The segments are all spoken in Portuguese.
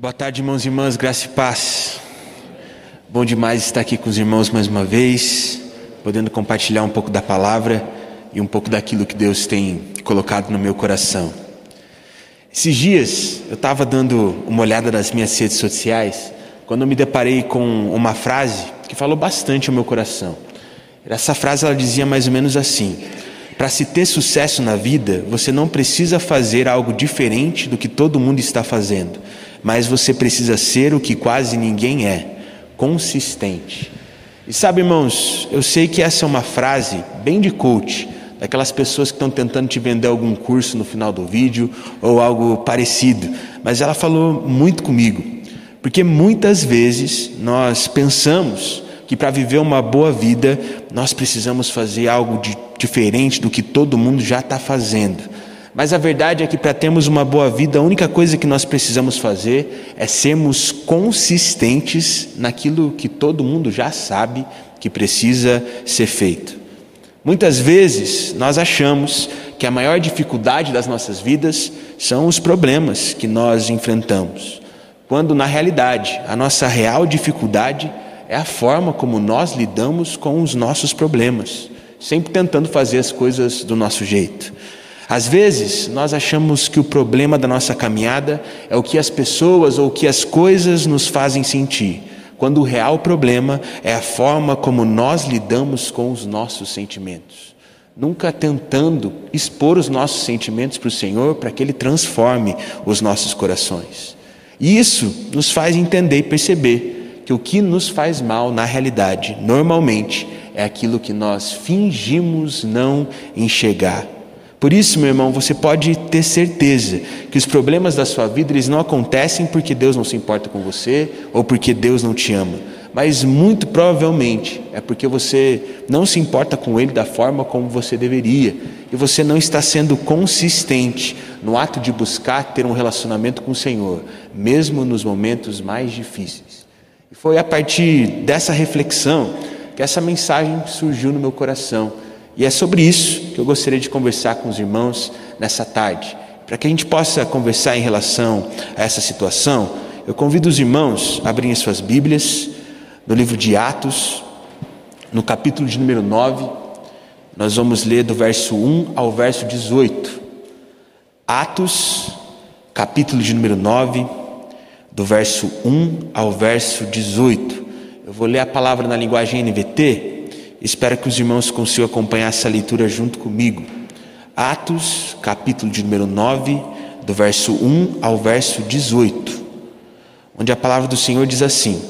Boa tarde, irmãos e irmãs, graça e paz. Bom demais estar aqui com os irmãos mais uma vez, podendo compartilhar um pouco da palavra e um pouco daquilo que Deus tem colocado no meu coração. Esses dias eu estava dando uma olhada nas minhas redes sociais quando eu me deparei com uma frase que falou bastante ao meu coração. Essa frase ela dizia mais ou menos assim: Para se ter sucesso na vida, você não precisa fazer algo diferente do que todo mundo está fazendo mas você precisa ser o que quase ninguém é: consistente. E sabe, irmãos, eu sei que essa é uma frase bem de coach, daquelas pessoas que estão tentando te vender algum curso no final do vídeo ou algo parecido, mas ela falou muito comigo, porque muitas vezes nós pensamos que para viver uma boa vida nós precisamos fazer algo de, diferente do que todo mundo já está fazendo. Mas a verdade é que para termos uma boa vida, a única coisa que nós precisamos fazer é sermos consistentes naquilo que todo mundo já sabe que precisa ser feito. Muitas vezes nós achamos que a maior dificuldade das nossas vidas são os problemas que nós enfrentamos, quando na realidade a nossa real dificuldade é a forma como nós lidamos com os nossos problemas, sempre tentando fazer as coisas do nosso jeito. Às vezes, nós achamos que o problema da nossa caminhada é o que as pessoas ou o que as coisas nos fazem sentir, quando o real problema é a forma como nós lidamos com os nossos sentimentos. Nunca tentando expor os nossos sentimentos para o Senhor para que Ele transforme os nossos corações. E isso nos faz entender e perceber que o que nos faz mal na realidade, normalmente, é aquilo que nós fingimos não enxergar. Por isso, meu irmão, você pode ter certeza que os problemas da sua vida eles não acontecem porque Deus não se importa com você ou porque Deus não te ama, mas muito provavelmente é porque você não se importa com Ele da forma como você deveria. E você não está sendo consistente no ato de buscar ter um relacionamento com o Senhor, mesmo nos momentos mais difíceis. E foi a partir dessa reflexão que essa mensagem surgiu no meu coração e é sobre isso que eu gostaria de conversar com os irmãos nessa tarde. Para que a gente possa conversar em relação a essa situação, eu convido os irmãos a abrirem suas Bíblias no livro de Atos, no capítulo de número 9. Nós vamos ler do verso 1 ao verso 18. Atos, capítulo de número 9, do verso 1 ao verso 18. Eu vou ler a palavra na linguagem NVT Espero que os irmãos consigam acompanhar essa leitura junto comigo. Atos, capítulo de número 9, do verso 1 ao verso 18, onde a palavra do Senhor diz assim: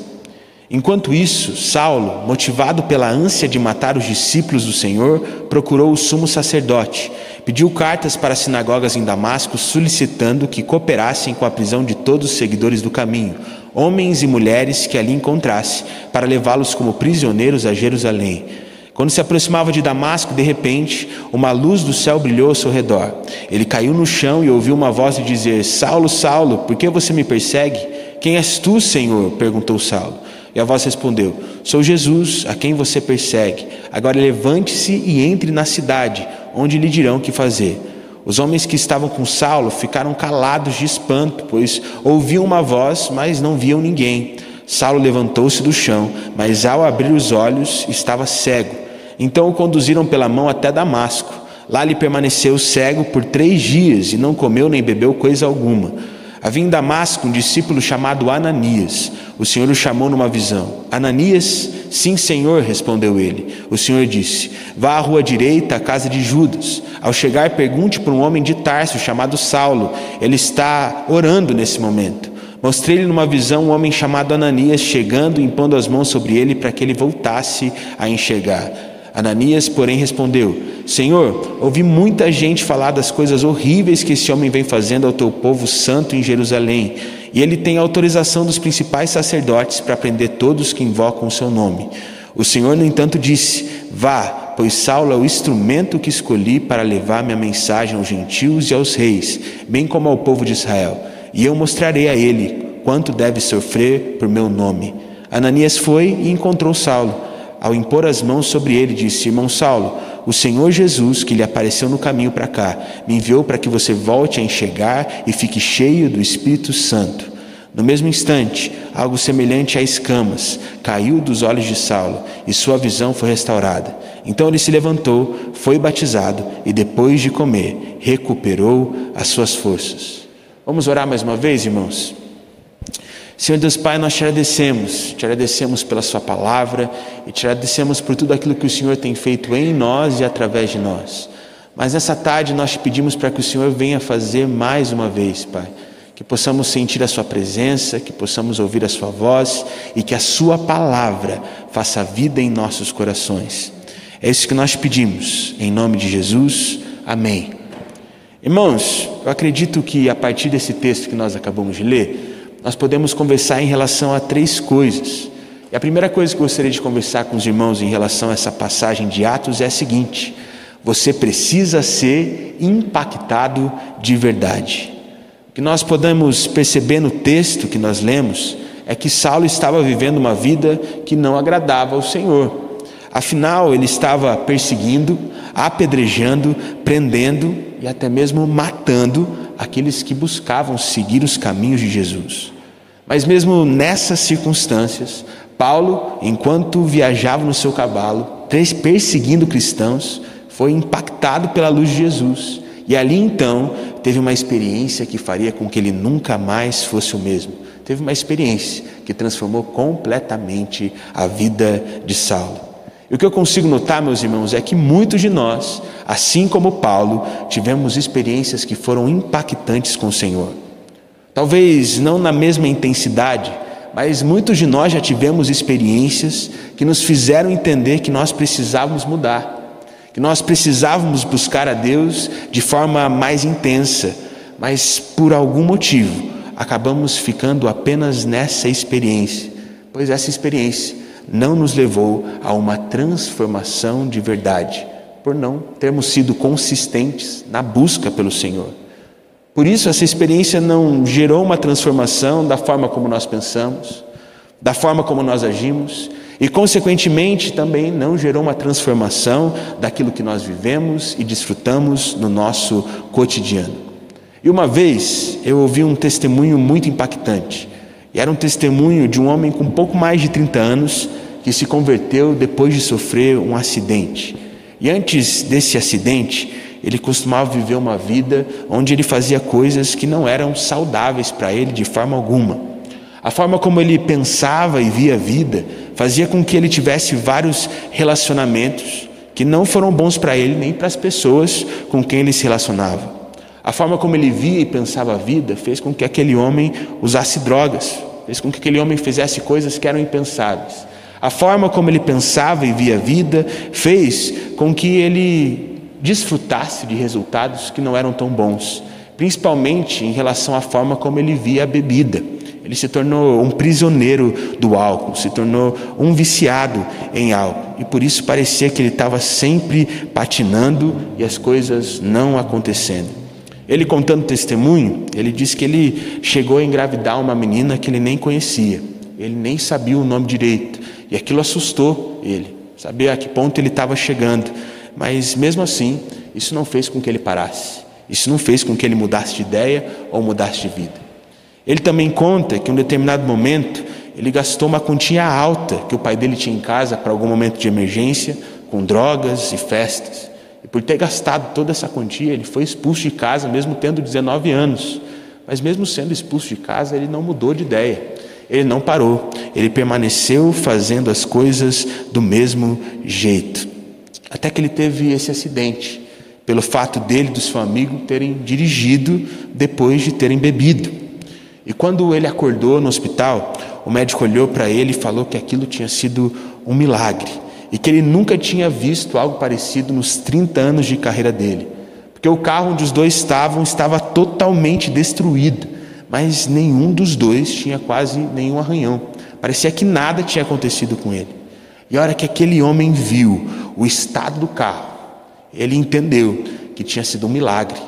Enquanto isso, Saulo, motivado pela ânsia de matar os discípulos do Senhor, procurou o sumo sacerdote, pediu cartas para as sinagogas em Damasco, solicitando que cooperassem com a prisão de todos os seguidores do caminho, homens e mulheres que ali encontrasse, para levá-los como prisioneiros a Jerusalém. Quando se aproximava de Damasco, de repente, uma luz do céu brilhou ao seu redor. Ele caiu no chão e ouviu uma voz dizer: Saulo, Saulo, por que você me persegue? Quem és tu, Senhor? perguntou Saulo. E a voz respondeu: Sou Jesus, a quem você persegue. Agora levante-se e entre na cidade, onde lhe dirão o que fazer. Os homens que estavam com Saulo ficaram calados de espanto, pois ouviam uma voz, mas não viam ninguém. Saulo levantou-se do chão, mas ao abrir os olhos estava cego. Então o conduziram pela mão até Damasco. Lá lhe permaneceu cego por três dias e não comeu nem bebeu coisa alguma. Havia em Damasco um discípulo chamado Ananias. O Senhor o chamou numa visão. Ananias, sim, Senhor, respondeu ele. O Senhor disse: Vá à rua direita, à casa de Judas. Ao chegar, pergunte para um homem de Tarso chamado Saulo. Ele está orando nesse momento. Mostrei-lhe numa visão um homem chamado Ananias chegando impondo as mãos sobre ele para que ele voltasse a enxergar. Ananias, porém, respondeu: Senhor, ouvi muita gente falar das coisas horríveis que esse homem vem fazendo ao teu povo santo em Jerusalém, e ele tem autorização dos principais sacerdotes para prender todos que invocam o seu nome. O Senhor, no entanto, disse: Vá, pois Saulo é o instrumento que escolhi para levar minha mensagem aos gentios e aos reis, bem como ao povo de Israel, e eu mostrarei a ele quanto deve sofrer por meu nome. Ananias foi e encontrou Saulo ao impor as mãos sobre ele, disse: Irmão Saulo, o Senhor Jesus, que lhe apareceu no caminho para cá, me enviou para que você volte a enxergar e fique cheio do Espírito Santo. No mesmo instante, algo semelhante a escamas caiu dos olhos de Saulo e sua visão foi restaurada. Então ele se levantou, foi batizado e, depois de comer, recuperou as suas forças. Vamos orar mais uma vez, irmãos? Senhor Deus Pai, nós te agradecemos, te agradecemos pela Sua palavra e te agradecemos por tudo aquilo que o Senhor tem feito em nós e através de nós. Mas nessa tarde nós te pedimos para que o Senhor venha fazer mais uma vez, Pai que possamos sentir a Sua presença, que possamos ouvir a Sua voz e que a Sua palavra faça vida em nossos corações. É isso que nós pedimos, em nome de Jesus. Amém. Irmãos, eu acredito que a partir desse texto que nós acabamos de ler, nós podemos conversar em relação a três coisas. E a primeira coisa que eu gostaria de conversar com os irmãos em relação a essa passagem de Atos é a seguinte: você precisa ser impactado de verdade que nós podemos perceber no texto que nós lemos é que Saulo estava vivendo uma vida que não agradava ao Senhor. Afinal, ele estava perseguindo, apedrejando, prendendo e até mesmo matando aqueles que buscavam seguir os caminhos de Jesus. Mas mesmo nessas circunstâncias, Paulo, enquanto viajava no seu cavalo, perseguindo cristãos, foi impactado pela luz de Jesus e ali então teve uma experiência que faria com que ele nunca mais fosse o mesmo. Teve uma experiência que transformou completamente a vida de Saulo. E o que eu consigo notar, meus irmãos, é que muitos de nós, assim como Paulo, tivemos experiências que foram impactantes com o Senhor. Talvez não na mesma intensidade, mas muitos de nós já tivemos experiências que nos fizeram entender que nós precisávamos mudar que nós precisávamos buscar a Deus de forma mais intensa, mas por algum motivo acabamos ficando apenas nessa experiência, pois essa experiência não nos levou a uma transformação de verdade, por não termos sido consistentes na busca pelo Senhor. Por isso, essa experiência não gerou uma transformação da forma como nós pensamos, da forma como nós agimos, e, consequentemente, também não gerou uma transformação daquilo que nós vivemos e desfrutamos no nosso cotidiano. E uma vez eu ouvi um testemunho muito impactante. Era um testemunho de um homem com pouco mais de 30 anos que se converteu depois de sofrer um acidente. E antes desse acidente, ele costumava viver uma vida onde ele fazia coisas que não eram saudáveis para ele de forma alguma. A forma como ele pensava e via a vida fazia com que ele tivesse vários relacionamentos que não foram bons para ele nem para as pessoas com quem ele se relacionava. A forma como ele via e pensava a vida fez com que aquele homem usasse drogas, fez com que aquele homem fizesse coisas que eram impensáveis. A forma como ele pensava e via a vida fez com que ele desfrutasse de resultados que não eram tão bons, principalmente em relação à forma como ele via a bebida. Ele se tornou um prisioneiro do álcool, se tornou um viciado em álcool. E por isso parecia que ele estava sempre patinando e as coisas não acontecendo. Ele contando testemunho, ele disse que ele chegou a engravidar uma menina que ele nem conhecia. Ele nem sabia o nome direito. E aquilo assustou ele. Sabia a que ponto ele estava chegando. Mas mesmo assim, isso não fez com que ele parasse. Isso não fez com que ele mudasse de ideia ou mudasse de vida. Ele também conta que em um determinado momento ele gastou uma quantia alta que o pai dele tinha em casa para algum momento de emergência, com drogas e festas. E por ter gastado toda essa quantia, ele foi expulso de casa, mesmo tendo 19 anos. Mas mesmo sendo expulso de casa, ele não mudou de ideia. Ele não parou. Ele permaneceu fazendo as coisas do mesmo jeito. Até que ele teve esse acidente, pelo fato dele e do seu amigo terem dirigido depois de terem bebido. E quando ele acordou no hospital, o médico olhou para ele e falou que aquilo tinha sido um milagre e que ele nunca tinha visto algo parecido nos 30 anos de carreira dele. Porque o carro onde os dois estavam estava totalmente destruído, mas nenhum dos dois tinha quase nenhum arranhão. Parecia que nada tinha acontecido com ele. E a hora que aquele homem viu o estado do carro, ele entendeu que tinha sido um milagre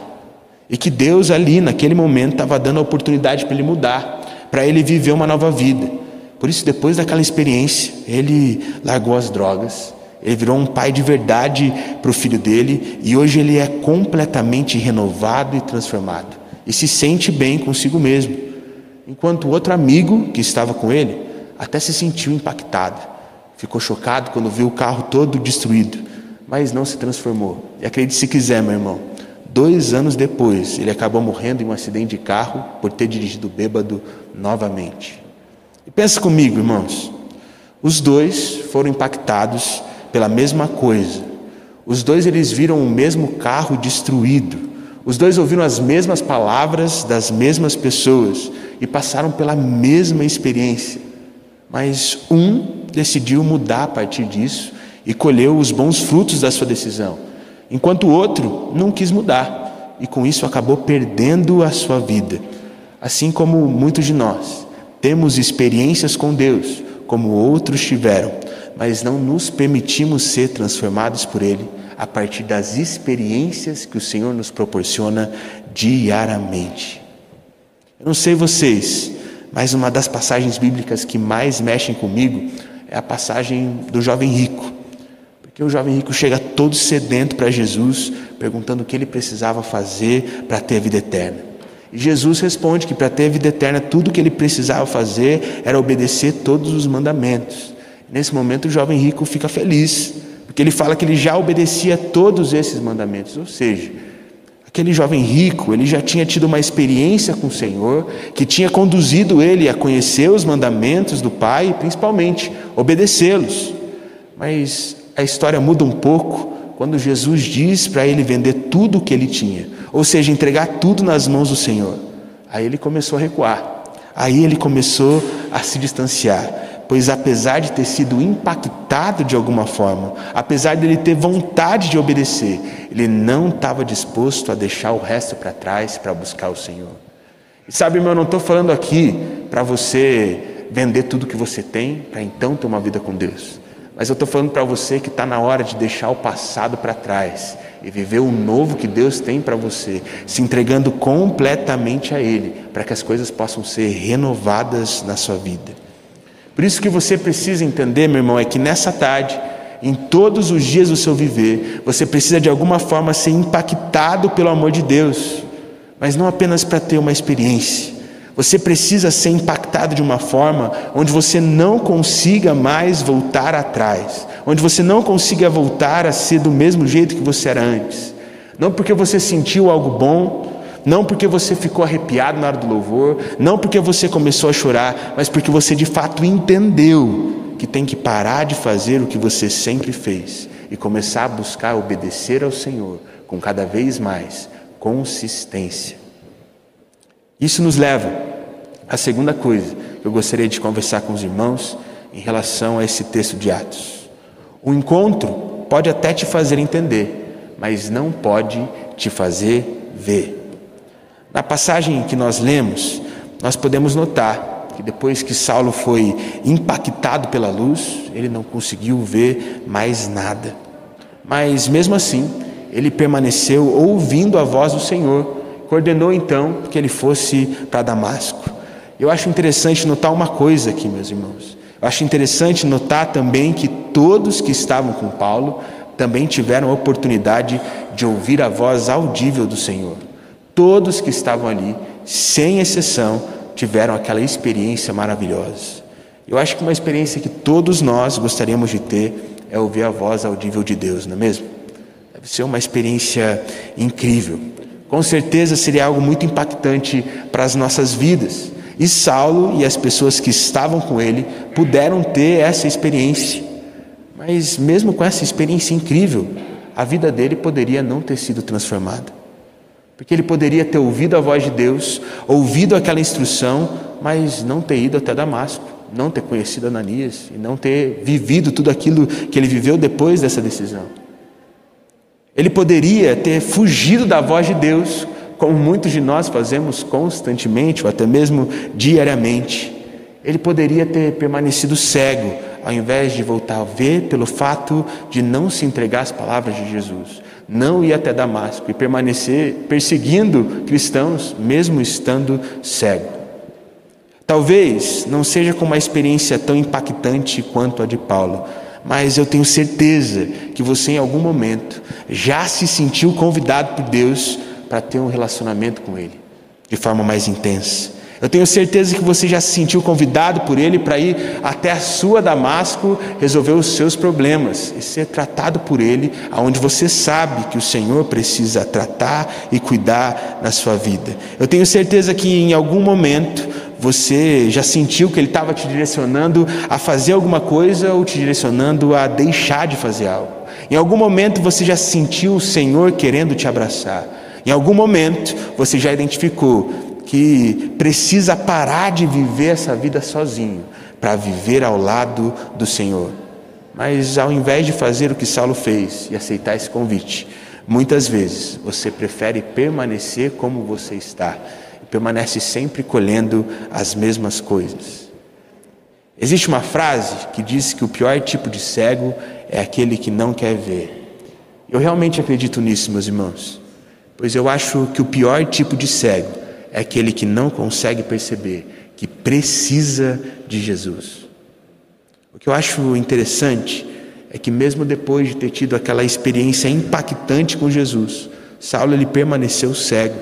e que Deus ali, naquele momento, estava dando a oportunidade para ele mudar, para ele viver uma nova vida. Por isso, depois daquela experiência, ele largou as drogas, ele virou um pai de verdade para o filho dele e hoje ele é completamente renovado e transformado e se sente bem consigo mesmo. enquanto o outro amigo que estava com ele até se sentiu impactado. Ficou chocado quando viu o carro todo destruído, mas não se transformou. E acredite se quiser, meu irmão, dois anos depois ele acabou morrendo em um acidente de carro por ter dirigido bêbado novamente. Pensa comigo, irmãos, os dois foram impactados pela mesma coisa. Os dois eles viram o mesmo carro destruído. Os dois ouviram as mesmas palavras das mesmas pessoas e passaram pela mesma experiência. Mas um decidiu mudar a partir disso e colheu os bons frutos da sua decisão, enquanto o outro não quis mudar e com isso acabou perdendo a sua vida. Assim como muitos de nós temos experiências com Deus, como outros tiveram, mas não nos permitimos ser transformados por Ele a partir das experiências que o Senhor nos proporciona diariamente. Eu não sei vocês, mas uma das passagens bíblicas que mais mexem comigo é a passagem do jovem rico. Porque o jovem rico chega todo sedento para Jesus, perguntando o que ele precisava fazer para ter a vida eterna. Jesus responde que para ter vida eterna, tudo que ele precisava fazer era obedecer todos os mandamentos. Nesse momento, o jovem rico fica feliz, porque ele fala que ele já obedecia todos esses mandamentos, ou seja, aquele jovem rico, ele já tinha tido uma experiência com o Senhor, que tinha conduzido ele a conhecer os mandamentos do Pai principalmente obedecê-los. Mas a história muda um pouco quando Jesus diz para ele vender tudo o que ele tinha, ou seja, entregar tudo nas mãos do Senhor. Aí ele começou a recuar. Aí ele começou a se distanciar pois apesar de ter sido impactado de alguma forma, apesar de ele ter vontade de obedecer, ele não estava disposto a deixar o resto para trás para buscar o Senhor. E sabe, irmão, eu não estou falando aqui para você vender tudo que você tem para então ter uma vida com Deus. Mas eu estou falando para você que está na hora de deixar o passado para trás e viver o novo que Deus tem para você, se entregando completamente a Ele, para que as coisas possam ser renovadas na sua vida. Por isso que você precisa entender, meu irmão, é que nessa tarde, em todos os dias do seu viver, você precisa de alguma forma ser impactado pelo amor de Deus, mas não apenas para ter uma experiência. Você precisa ser impactado de uma forma onde você não consiga mais voltar atrás, onde você não consiga voltar a ser do mesmo jeito que você era antes. Não porque você sentiu algo bom, não porque você ficou arrepiado na hora do louvor, não porque você começou a chorar, mas porque você de fato entendeu que tem que parar de fazer o que você sempre fez e começar a buscar obedecer ao Senhor com cada vez mais consistência. Isso nos leva à segunda coisa que eu gostaria de conversar com os irmãos em relação a esse texto de Atos. O encontro pode até te fazer entender, mas não pode te fazer ver. Na passagem que nós lemos, nós podemos notar que depois que Saulo foi impactado pela luz, ele não conseguiu ver mais nada. Mas mesmo assim, ele permaneceu ouvindo a voz do Senhor, coordenou então que ele fosse para Damasco. Eu acho interessante notar uma coisa aqui, meus irmãos. Eu acho interessante notar também que todos que estavam com Paulo também tiveram a oportunidade de ouvir a voz audível do Senhor. Todos que estavam ali, sem exceção, tiveram aquela experiência maravilhosa. Eu acho que uma experiência que todos nós gostaríamos de ter é ouvir a voz audível de Deus, não é mesmo? Deve ser uma experiência incrível. Com certeza seria algo muito impactante para as nossas vidas. E Saulo e as pessoas que estavam com ele puderam ter essa experiência. Mas mesmo com essa experiência incrível, a vida dele poderia não ter sido transformada. Porque ele poderia ter ouvido a voz de Deus, ouvido aquela instrução, mas não ter ido até Damasco, não ter conhecido Ananias e não ter vivido tudo aquilo que ele viveu depois dessa decisão. Ele poderia ter fugido da voz de Deus, como muitos de nós fazemos constantemente ou até mesmo diariamente. Ele poderia ter permanecido cego, ao invés de voltar a ver pelo fato de não se entregar às palavras de Jesus não ir até Damasco e permanecer perseguindo cristãos, mesmo estando cego. Talvez não seja com uma experiência tão impactante quanto a de Paulo, mas eu tenho certeza que você em algum momento já se sentiu convidado por Deus para ter um relacionamento com Ele de forma mais intensa. Eu tenho certeza que você já se sentiu convidado por Ele para ir até a sua Damasco resolver os seus problemas e ser tratado por Ele, aonde você sabe que o Senhor precisa tratar e cuidar na sua vida. Eu tenho certeza que em algum momento você já sentiu que Ele estava te direcionando a fazer alguma coisa ou te direcionando a deixar de fazer algo. Em algum momento você já sentiu o Senhor querendo te abraçar. Em algum momento você já identificou que precisa parar de viver essa vida sozinho para viver ao lado do Senhor. Mas ao invés de fazer o que Saulo fez e aceitar esse convite, muitas vezes você prefere permanecer como você está e permanece sempre colhendo as mesmas coisas. Existe uma frase que diz que o pior tipo de cego é aquele que não quer ver. Eu realmente acredito nisso, meus irmãos, pois eu acho que o pior tipo de cego é aquele que não consegue perceber que precisa de Jesus. O que eu acho interessante é que mesmo depois de ter tido aquela experiência impactante com Jesus, Saulo ele permaneceu cego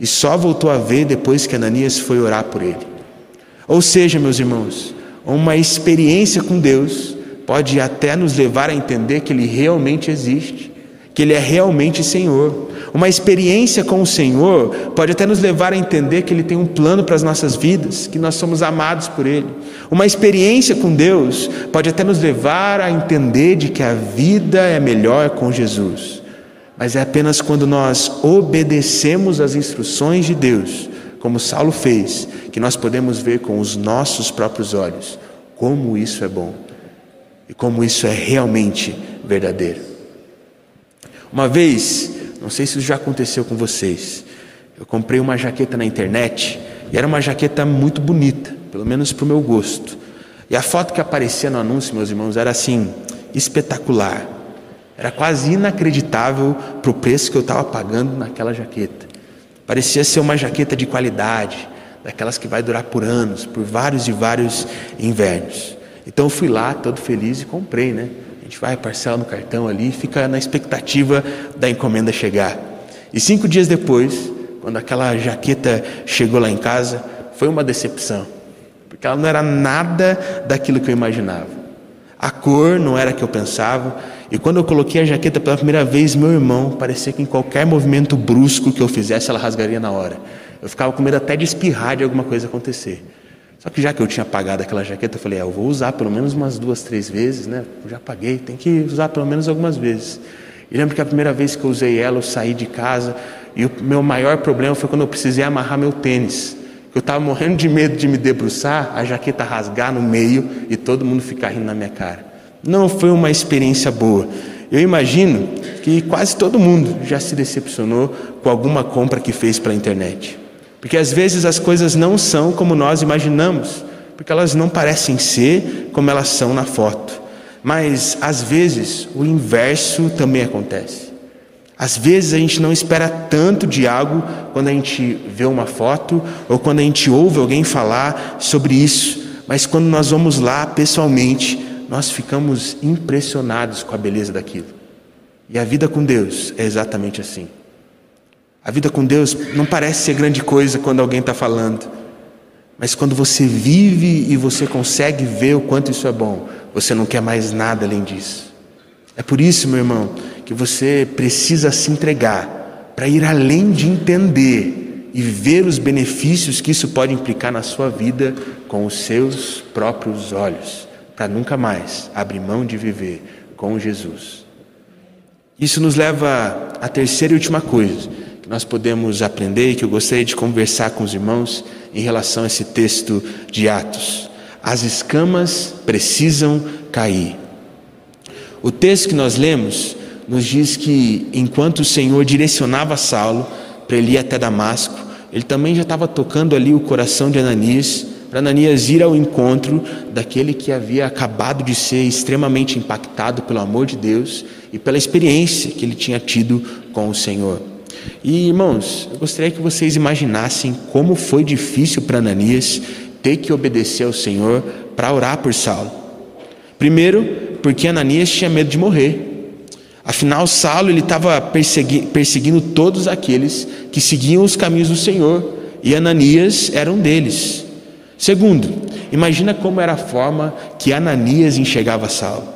e só voltou a ver depois que Ananias foi orar por ele. Ou seja, meus irmãos, uma experiência com Deus pode até nos levar a entender que ele realmente existe, que ele é realmente Senhor. Uma experiência com o Senhor pode até nos levar a entender que Ele tem um plano para as nossas vidas, que nós somos amados por Ele. Uma experiência com Deus pode até nos levar a entender de que a vida é melhor com Jesus. Mas é apenas quando nós obedecemos às instruções de Deus, como Saulo fez, que nós podemos ver com os nossos próprios olhos como isso é bom e como isso é realmente verdadeiro. Uma vez não sei se isso já aconteceu com vocês. Eu comprei uma jaqueta na internet e era uma jaqueta muito bonita, pelo menos para o meu gosto. E a foto que aparecia no anúncio, meus irmãos, era assim, espetacular. Era quase inacreditável para o preço que eu estava pagando naquela jaqueta. Parecia ser uma jaqueta de qualidade, daquelas que vai durar por anos, por vários e vários invernos. Então eu fui lá, todo feliz, e comprei, né? Gente vai, parcela no cartão ali, fica na expectativa da encomenda chegar. E cinco dias depois, quando aquela jaqueta chegou lá em casa, foi uma decepção, porque ela não era nada daquilo que eu imaginava. A cor não era a que eu pensava, e quando eu coloquei a jaqueta pela primeira vez, meu irmão, parecia que em qualquer movimento brusco que eu fizesse, ela rasgaria na hora. Eu ficava com medo até de espirrar de alguma coisa acontecer. Só que já que eu tinha pagado aquela jaqueta, eu falei, é, eu vou usar pelo menos umas duas, três vezes, né? Eu já paguei, tem que usar pelo menos algumas vezes. E lembro que a primeira vez que eu usei ela, eu saí de casa e o meu maior problema foi quando eu precisei amarrar meu tênis. Eu estava morrendo de medo de me debruçar, a jaqueta rasgar no meio e todo mundo ficar rindo na minha cara. Não foi uma experiência boa. Eu imagino que quase todo mundo já se decepcionou com alguma compra que fez pela internet. Porque às vezes as coisas não são como nós imaginamos, porque elas não parecem ser como elas são na foto. Mas às vezes o inverso também acontece. Às vezes a gente não espera tanto de algo quando a gente vê uma foto ou quando a gente ouve alguém falar sobre isso, mas quando nós vamos lá pessoalmente, nós ficamos impressionados com a beleza daquilo. E a vida com Deus é exatamente assim. A vida com Deus não parece ser grande coisa quando alguém está falando, mas quando você vive e você consegue ver o quanto isso é bom, você não quer mais nada além disso. É por isso, meu irmão, que você precisa se entregar para ir além de entender e ver os benefícios que isso pode implicar na sua vida com os seus próprios olhos, para nunca mais abrir mão de viver com Jesus. Isso nos leva à terceira e última coisa nós podemos aprender que eu gostaria de conversar com os irmãos em relação a esse texto de Atos. As escamas precisam cair. O texto que nós lemos nos diz que enquanto o Senhor direcionava Saulo para ele ir até Damasco, ele também já estava tocando ali o coração de Ananias, para Ananias ir ao encontro daquele que havia acabado de ser extremamente impactado pelo amor de Deus e pela experiência que ele tinha tido com o Senhor. E irmãos, eu gostaria que vocês imaginassem como foi difícil para Ananias ter que obedecer ao Senhor para orar por Saulo. Primeiro, porque Ananias tinha medo de morrer. Afinal, Saulo ele estava persegui perseguindo todos aqueles que seguiam os caminhos do Senhor. e Ananias era um deles. Segundo, imagina como era a forma que Ananias enxergava Saulo.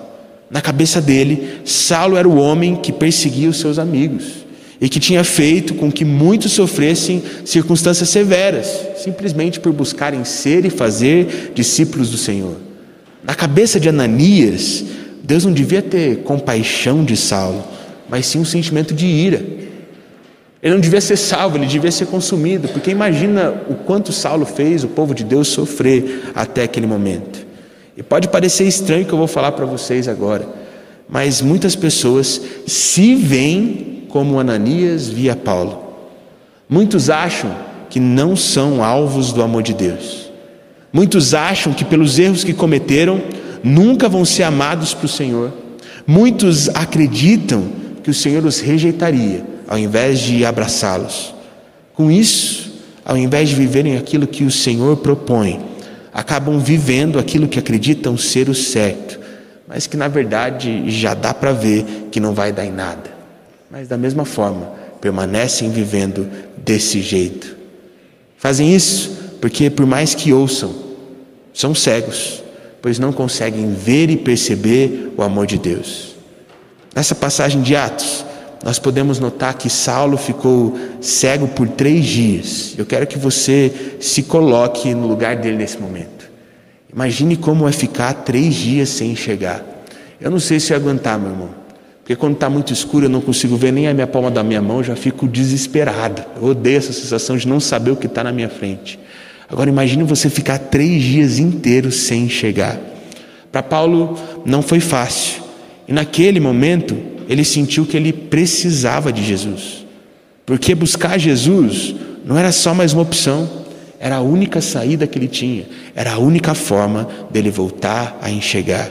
Na cabeça dele, Saulo era o homem que perseguia os seus amigos e que tinha feito com que muitos sofressem circunstâncias severas, simplesmente por buscarem ser e fazer discípulos do Senhor. Na cabeça de Ananias, Deus não devia ter compaixão de Saulo, mas sim um sentimento de ira. Ele não devia ser salvo, ele devia ser consumido, porque imagina o quanto Saulo fez o povo de Deus sofrer até aquele momento. E pode parecer estranho o que eu vou falar para vocês agora, mas muitas pessoas se veem como Ananias via Paulo. Muitos acham que não são alvos do amor de Deus. Muitos acham que pelos erros que cometeram nunca vão ser amados para o Senhor. Muitos acreditam que o Senhor os rejeitaria ao invés de abraçá-los. Com isso, ao invés de viverem aquilo que o Senhor propõe, acabam vivendo aquilo que acreditam ser o certo, mas que na verdade já dá para ver que não vai dar em nada. Mas da mesma forma, permanecem vivendo desse jeito. Fazem isso porque, por mais que ouçam, são cegos, pois não conseguem ver e perceber o amor de Deus. Nessa passagem de Atos, nós podemos notar que Saulo ficou cego por três dias. Eu quero que você se coloque no lugar dele nesse momento. Imagine como é ficar três dias sem enxergar. Eu não sei se eu aguentar, meu irmão. Porque quando está muito escuro eu não consigo ver nem a minha palma da minha mão, já fico desesperado. Eu odeio essa sensação de não saber o que está na minha frente. Agora imagine você ficar três dias inteiros sem enxergar. Para Paulo não foi fácil. E naquele momento ele sentiu que ele precisava de Jesus. Porque buscar Jesus não era só mais uma opção, era a única saída que ele tinha, era a única forma dele voltar a enxergar.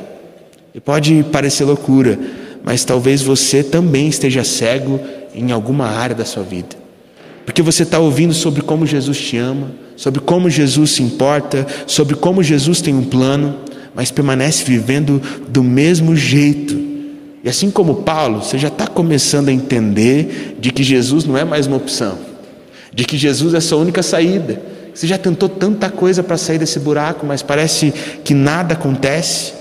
E pode parecer loucura, mas talvez você também esteja cego em alguma área da sua vida. Porque você está ouvindo sobre como Jesus te ama, sobre como Jesus se importa, sobre como Jesus tem um plano, mas permanece vivendo do mesmo jeito e assim como Paulo, você já está começando a entender de que Jesus não é mais uma opção, de que Jesus é a sua única saída. Você já tentou tanta coisa para sair desse buraco, mas parece que nada acontece.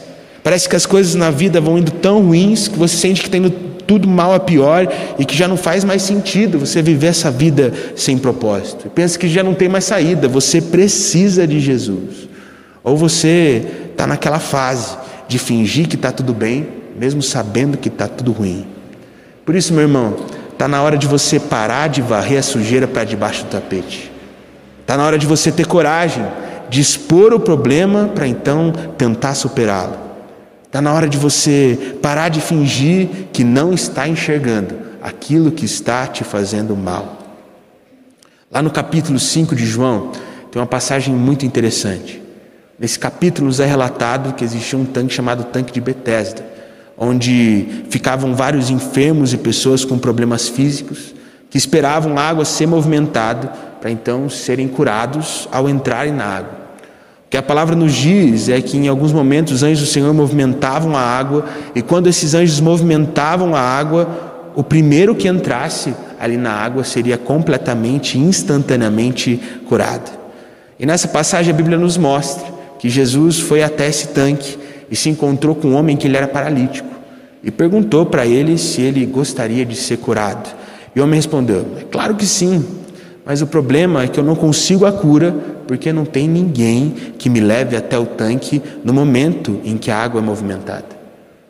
Parece que as coisas na vida vão indo tão ruins que você sente que está indo tudo mal a pior e que já não faz mais sentido você viver essa vida sem propósito. Pensa que já não tem mais saída, você precisa de Jesus. Ou você está naquela fase de fingir que está tudo bem, mesmo sabendo que está tudo ruim. Por isso, meu irmão, está na hora de você parar de varrer a sujeira para debaixo do tapete. Está na hora de você ter coragem de expor o problema para então tentar superá-lo. Está na hora de você parar de fingir que não está enxergando aquilo que está te fazendo mal. Lá no capítulo 5 de João, tem uma passagem muito interessante. Nesse capítulo nos é relatado que existia um tanque chamado tanque de Betesda onde ficavam vários enfermos e pessoas com problemas físicos que esperavam a água ser movimentada para então serem curados ao entrarem na água. Que a palavra nos diz é que em alguns momentos os anjos do Senhor movimentavam a água e quando esses anjos movimentavam a água, o primeiro que entrasse ali na água seria completamente, instantaneamente curado. E nessa passagem a Bíblia nos mostra que Jesus foi até esse tanque e se encontrou com um homem que ele era paralítico e perguntou para ele se ele gostaria de ser curado. E o homem respondeu: É claro que sim, mas o problema é que eu não consigo a cura porque não tem ninguém que me leve até o tanque no momento em que a água é movimentada.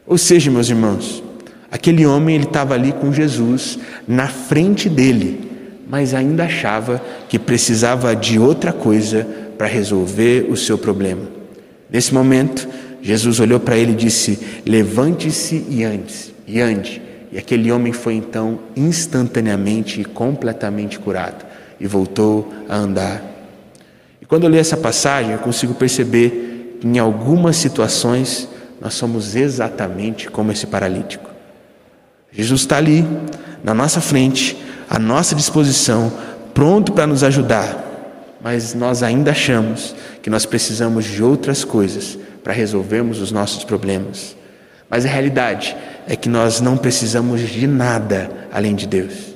Ou seja, meus irmãos, aquele homem ele estava ali com Jesus na frente dele, mas ainda achava que precisava de outra coisa para resolver o seu problema. Nesse momento, Jesus olhou para ele e disse: Levante-se e ande, e ande. E aquele homem foi então instantaneamente e completamente curado e voltou a andar. E quando eu li essa passagem, eu consigo perceber que em algumas situações nós somos exatamente como esse paralítico. Jesus está ali, na nossa frente, à nossa disposição, pronto para nos ajudar, mas nós ainda achamos que nós precisamos de outras coisas para resolvermos os nossos problemas. Mas a realidade é que nós não precisamos de nada além de Deus.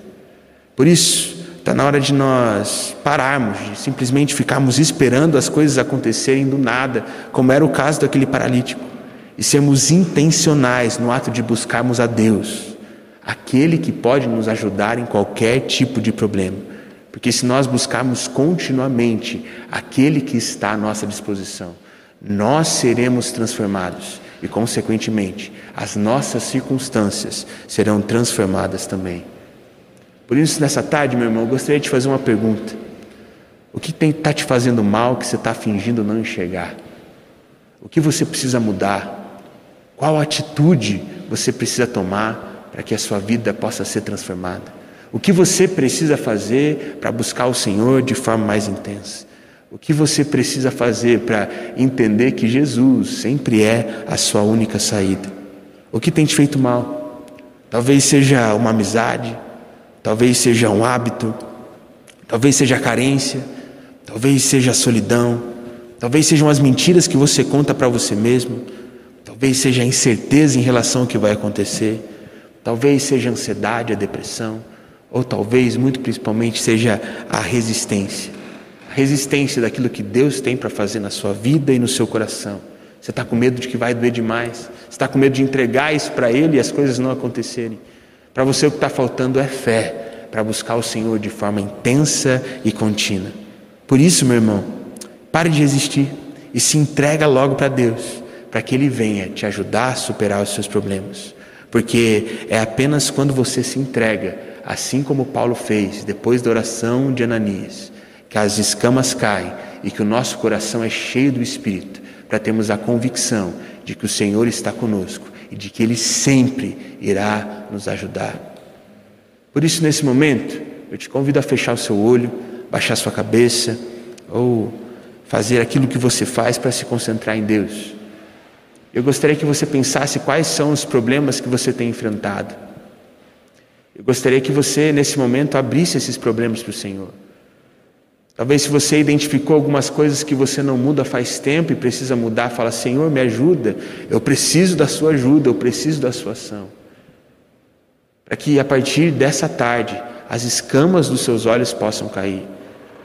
Por isso, Está na hora de nós pararmos, de simplesmente ficarmos esperando as coisas acontecerem do nada, como era o caso daquele paralítico, e sermos intencionais no ato de buscarmos a Deus, aquele que pode nos ajudar em qualquer tipo de problema. Porque se nós buscarmos continuamente aquele que está à nossa disposição, nós seremos transformados e, consequentemente, as nossas circunstâncias serão transformadas também. Por isso, nessa tarde, meu irmão, eu gostaria de fazer uma pergunta. O que está te fazendo mal que você está fingindo não enxergar? O que você precisa mudar? Qual atitude você precisa tomar para que a sua vida possa ser transformada? O que você precisa fazer para buscar o Senhor de forma mais intensa? O que você precisa fazer para entender que Jesus sempre é a sua única saída? O que tem te feito mal? Talvez seja uma amizade, talvez seja um hábito, talvez seja a carência, talvez seja a solidão, talvez sejam as mentiras que você conta para você mesmo, talvez seja a incerteza em relação ao que vai acontecer, talvez seja a ansiedade, a depressão, ou talvez, muito principalmente, seja a resistência. A resistência daquilo que Deus tem para fazer na sua vida e no seu coração. Você está com medo de que vai doer demais, você está com medo de entregar isso para Ele e as coisas não acontecerem. Para você o que está faltando é fé para buscar o Senhor de forma intensa e contínua. Por isso, meu irmão, pare de resistir e se entrega logo para Deus, para que Ele venha te ajudar a superar os seus problemas. Porque é apenas quando você se entrega, assim como Paulo fez depois da oração de Ananias, que as escamas caem e que o nosso coração é cheio do Espírito, para termos a convicção de que o Senhor está conosco e de que Ele sempre irá nos ajudar. Por isso, nesse momento, eu te convido a fechar o seu olho, baixar sua cabeça ou fazer aquilo que você faz para se concentrar em Deus. Eu gostaria que você pensasse quais são os problemas que você tem enfrentado. Eu gostaria que você, nesse momento, abrisse esses problemas para o Senhor. Talvez se você identificou algumas coisas que você não muda faz tempo e precisa mudar, fala: Senhor, me ajuda, eu preciso da sua ajuda, eu preciso da sua ação. Para que a partir dessa tarde as escamas dos seus olhos possam cair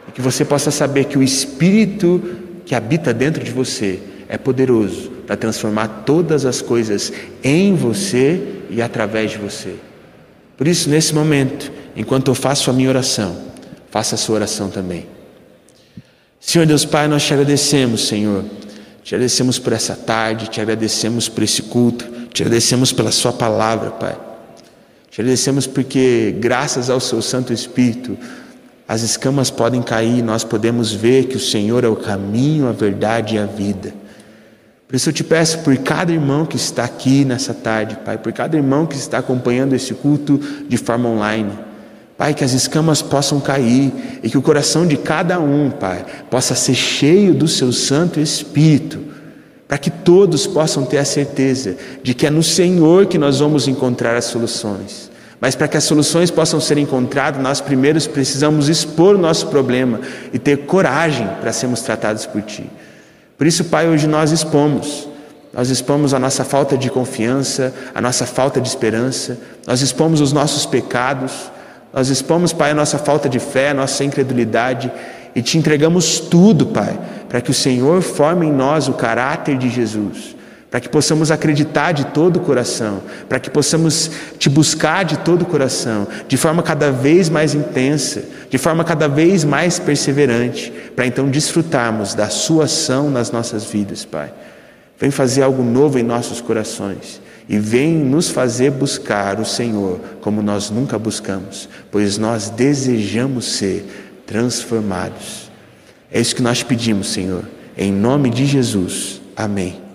e que você possa saber que o Espírito que habita dentro de você é poderoso para transformar todas as coisas em você e através de você. Por isso, nesse momento, enquanto eu faço a minha oração, faça a sua oração também. Senhor Deus Pai, nós te agradecemos, Senhor. Te agradecemos por essa tarde, te agradecemos por esse culto, te agradecemos pela Sua palavra, Pai. Te agradecemos porque, graças ao Seu Santo Espírito, as escamas podem cair, nós podemos ver que o Senhor é o caminho, a verdade e a vida. Por isso eu te peço por cada irmão que está aqui nessa tarde, Pai, por cada irmão que está acompanhando esse culto de forma online. Pai, que as escamas possam cair e que o coração de cada um, Pai, possa ser cheio do seu Santo Espírito, para que todos possam ter a certeza de que é no Senhor que nós vamos encontrar as soluções. Mas para que as soluções possam ser encontradas, nós primeiros precisamos expor o nosso problema e ter coragem para sermos tratados por Ti. Por isso, Pai, hoje nós expomos. Nós expomos a nossa falta de confiança, a nossa falta de esperança, nós expomos os nossos pecados, nós expomos, Pai, a nossa falta de fé, a nossa incredulidade e te entregamos tudo, Pai, para que o Senhor forme em nós o caráter de Jesus, para que possamos acreditar de todo o coração, para que possamos te buscar de todo o coração, de forma cada vez mais intensa, de forma cada vez mais perseverante, para então desfrutarmos da Sua ação nas nossas vidas, Pai. Vem fazer algo novo em nossos corações e vem nos fazer buscar o Senhor como nós nunca buscamos, pois nós desejamos ser transformados. É isso que nós pedimos, Senhor, em nome de Jesus. Amém.